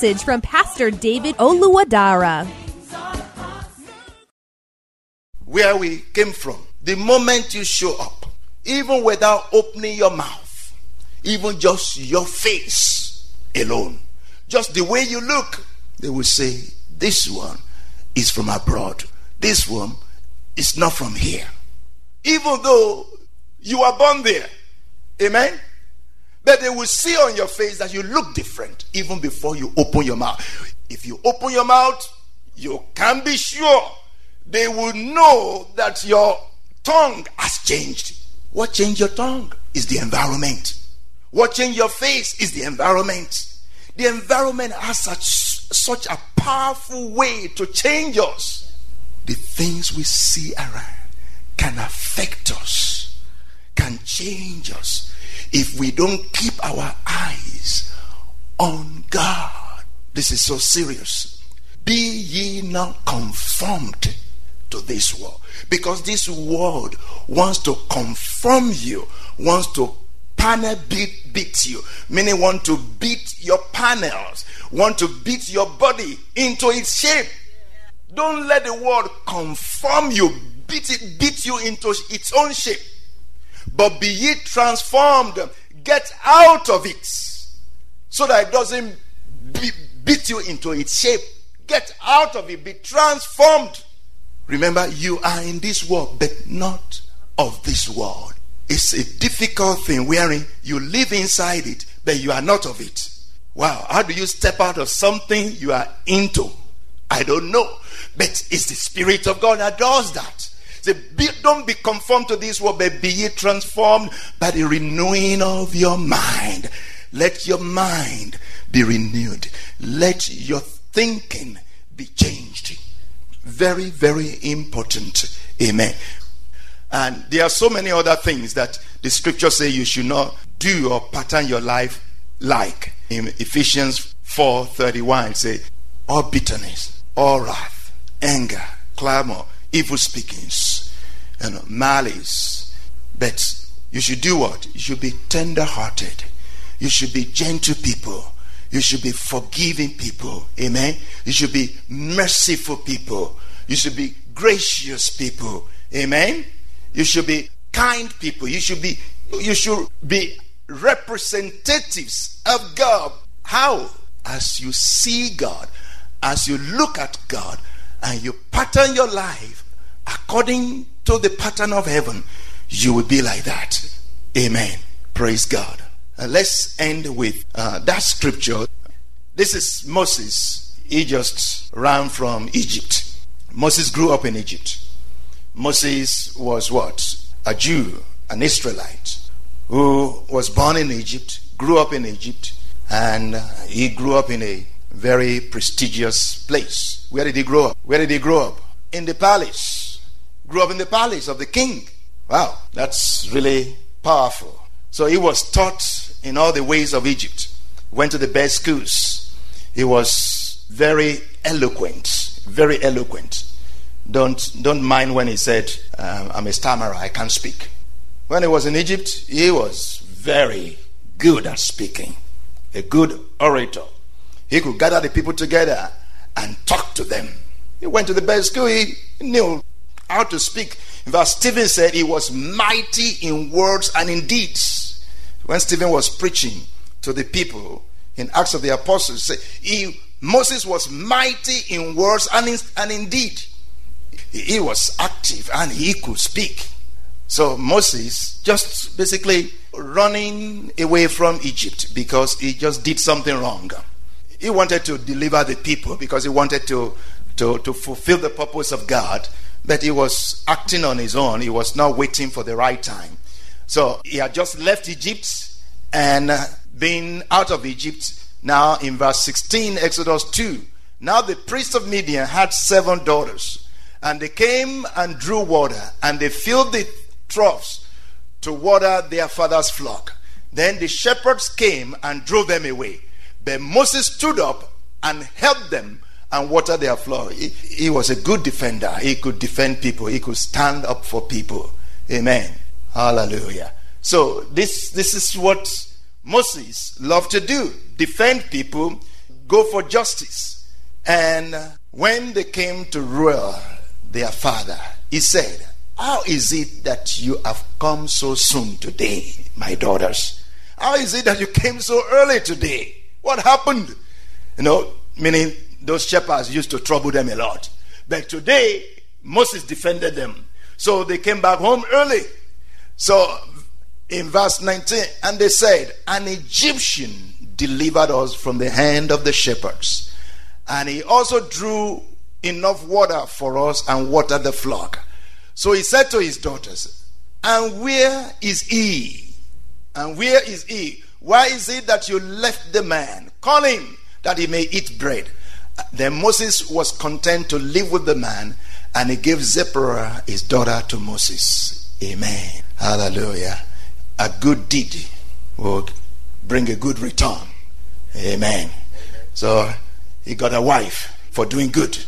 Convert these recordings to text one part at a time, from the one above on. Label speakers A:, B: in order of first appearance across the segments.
A: from Pastor David Oluwadara.
B: where we came from. The moment you show up, even without opening your mouth, even just your face alone, just the way you look, they will say, This one is from abroad. This one is not from here. Even though you are born there. Amen. But they will see on your face that you look different even before you open your mouth. If you open your mouth, you can be sure they will know that your tongue has changed. What changed your tongue is the environment. What changed your face is the environment. The environment has such such a powerful way to change us. The things we see around can affect us, can change us if we don't keep our eyes on God. This is so serious. Be ye not conformed to this world. Because this world wants to conform you, wants to panel beat, beat you, meaning want to beat your panels, want to beat your body into its shape. Don't let the world conform you, beat it, beat you into its own shape. But be ye transformed, get out of it, so that it doesn't be, beat you into its shape. Get out of it, be transformed. Remember, you are in this world, but not of this world. It's a difficult thing wherein you live inside it, but you are not of it. Wow, how do you step out of something you are into? I don't know. But it's the Spirit of God that does that. Say, don't be conformed to this world, but be ye transformed by the renewing of your mind. Let your mind be renewed. Let your thinking be changed. Very, very important. Amen. And there are so many other things that the scripture say you should not do or pattern your life like. In Ephesians 4:31 say all bitterness, all wrath, anger, clamor, evil speakings, and malice. But you should do what? You should be tender hearted. You should be gentle people. You should be forgiving people. Amen. You should be merciful people. You should be gracious people. Amen. You should be kind people. You should be you should be representatives of God. How? As you see God, as you look at God, and you pattern your life according to the pattern of heaven, you will be like that. Amen. Praise God. Uh, let's end with uh, that scripture. This is Moses. He just ran from Egypt. Moses grew up in Egypt. Moses was what? A Jew, an Israelite, who was born in Egypt, grew up in Egypt, and he grew up in a very prestigious place. Where did he grow up? Where did he grow up? In the palace. Grew up in the palace of the king. Wow, that's really powerful. So he was taught in all the ways of Egypt. Went to the best schools. He was very eloquent, very eloquent. don't, don't mind when he said, um, I'm a stammerer, I can't speak. When he was in Egypt, he was very good at speaking, a good orator. He could gather the people together and talk to them. He went to the best school, he knew how to speak. In fact, Stephen said he was mighty in words and in deeds. When Stephen was preaching to the people in Acts of the Apostles, he, Moses was mighty in words and in, and in deed. He was active and he could speak. So Moses just basically running away from Egypt because he just did something wrong. He wanted to deliver the people because he wanted to, to, to fulfill the purpose of God, but he was acting on his own. He was not waiting for the right time. So he had just left Egypt and uh, been out of Egypt. Now, in verse 16, Exodus 2, now the priest of Midian had seven daughters, and they came and drew water, and they filled the troughs to water their father's flock. Then the shepherds came and drove them away. But Moses stood up and helped them and water their flock. He, he, was a good defender. He could defend people, he could stand up for people. Amen. Hallelujah. So, this, this is what Moses loved to do defend people, go for justice. And when they came to rule their father, he said, how is it that you have come so soon today, my daughters? How is it that you came so early today? What happened? You know, meaning those shepherds used to trouble them a lot. But today, Moses defended them. So they came back home early. So in verse 19, and they said, An Egyptian delivered us from the hand of the shepherds. And he also drew enough water for us and watered the flock. So he said to his daughters, And where is he? And where is he? Why is it that you left the man? Call him that he may eat bread. Then Moses was content to live with the man, and he gave Zipporah his daughter to Moses. Amen. Hallelujah. A good deed will bring a good return. Amen. So he got a wife for doing good.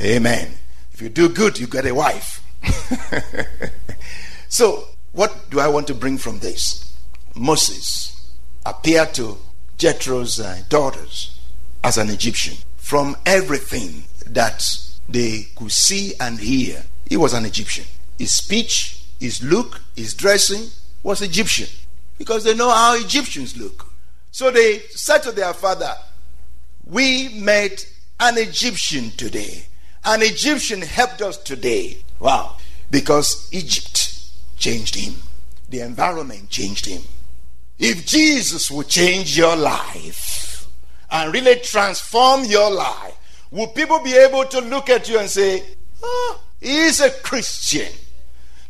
B: Amen. If you do good, you get a wife. so, what do I want to bring from this? Moses appeared to Jethro's uh, daughters as an Egyptian. From everything that they could see and hear, he was an Egyptian. His speech, his look, his dressing was Egyptian because they know how Egyptians look. So they said to their father, We met an Egyptian today. An Egyptian helped us today. Wow. Because Egypt changed him, the environment changed him. If Jesus would change your life and really transform your life, would people be able to look at you and say, ah, oh, he's a Christian?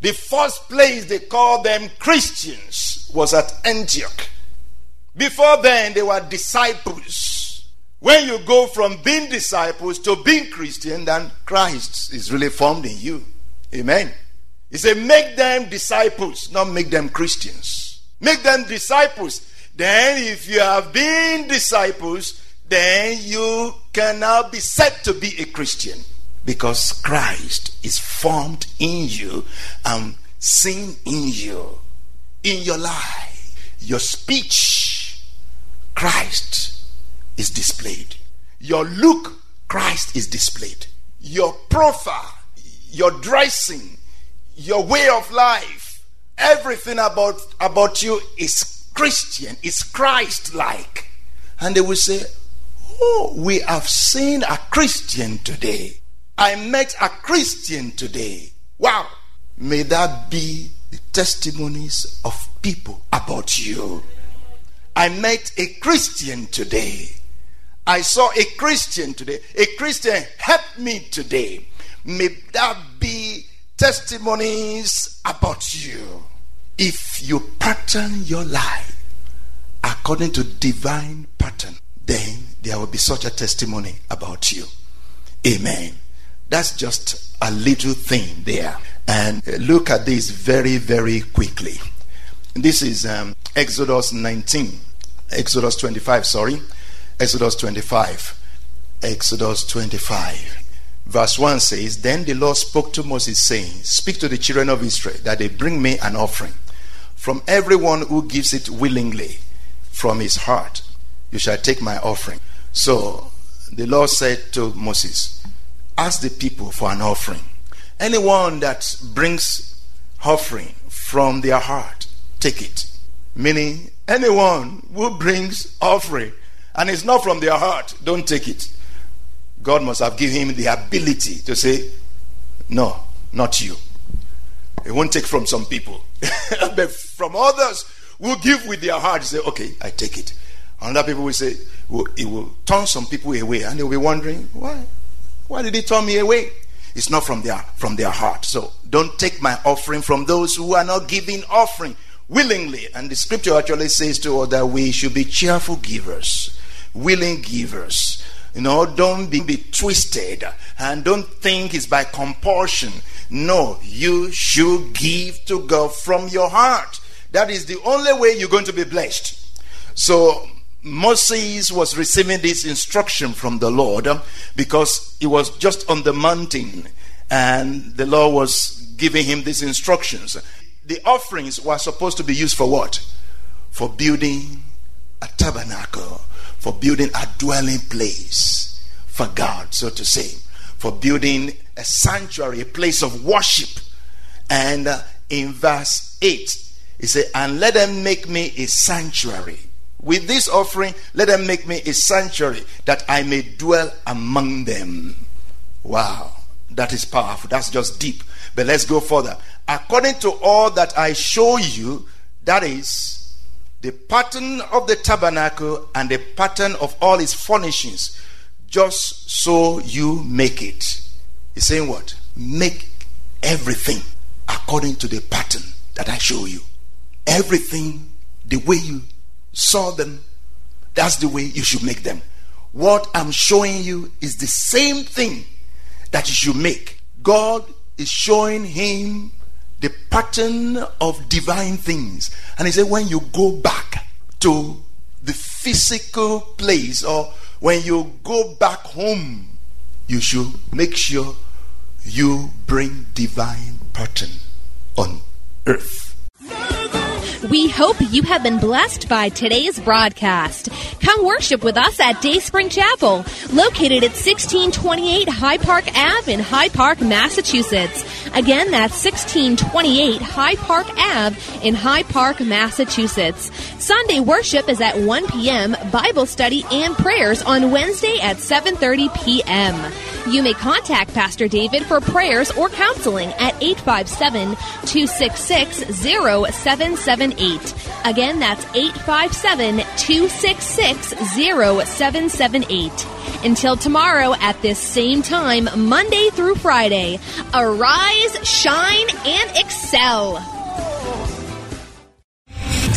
B: The first place they called them Christians was at Antioch. Before then, they were disciples. When you go from being disciples to being Christian, then Christ is really formed in you. Amen. He said, Make them disciples, not make them Christians. Make them disciples. Then, if you have been disciples, then you can now be said to be a Christian because Christ is formed in you and seen in you, in your life, your speech. Christ is displayed. Your look, Christ is displayed. Your profile, your dressing, your way of life, everything about, about you is Christian, is Christ like. And they will say, Oh, we have seen a Christian today. I met a Christian today. Wow. May that be the testimonies of people about you. I met a Christian today. I saw a Christian today. A Christian helped me today. May that be testimonies about you. If you pattern your life according to divine pattern, then there will be such a testimony about you. Amen. That's just a little thing there. And look at this very, very quickly. This is um, Exodus 19, Exodus 25, sorry. Exodus 25. Exodus 25. Verse 1 says, Then the Lord spoke to Moses, saying, Speak to the children of Israel that they bring me an offering. From everyone who gives it willingly from his heart, you shall take my offering. So the Lord said to Moses, Ask the people for an offering. Anyone that brings offering from their heart, take it. Meaning, anyone who brings offering and it's not from their heart, don't take it. God must have given him the ability to say, No, not you. He won't take from some people. but from others will give with their heart, say, Okay, I take it. And other people will say, well, It will turn some people away. And they'll be wondering, Why? Why did he turn me away? It's not from their from their heart. So don't take my offering from those who are not giving offering willingly. And the scripture actually says to us that we should be cheerful givers, willing givers. You know, don't be, be twisted and don't think it's by compulsion. No, you should give to God from your heart. That is the only way you're going to be blessed. So Moses was receiving this instruction from the Lord um, because he was just on the mountain and the Lord was giving him these instructions. The offerings were supposed to be used for what? For building a tabernacle, for building a dwelling place for God, so to say, for building a sanctuary, a place of worship. And uh, in verse 8, he said, And let them make me a sanctuary with this offering, let them make me a sanctuary that I may dwell among them. Wow, that is powerful. That's just deep. But let's go further. According to all that I show you, that is the pattern of the tabernacle and the pattern of all its furnishings, just so you make it. He's saying what? Make everything according to the pattern that I show you. Everything the way you saw them, that's the way you should make them. What I'm showing you is the same thing that you should make. God is showing him the pattern of divine things. And he said, when you go back to the physical place or when you go back home, you should make sure you bring divine pattern on earth.
A: We hope you have been blessed by today's broadcast. Come worship with us at Dayspring Chapel, located at 1628 Hyde Park Ave in Hyde Park, Massachusetts. Again, that's 1628 Hyde Park Ave in Hyde Park, Massachusetts. Sunday worship is at 1 p.m., Bible study and prayers on Wednesday at 7:30 p.m. You may contact Pastor David for prayers or counseling at 857-266-0778. Again, that's 857-266-0778. Until tomorrow at this same time, Monday through Friday, arise, shine, and excel.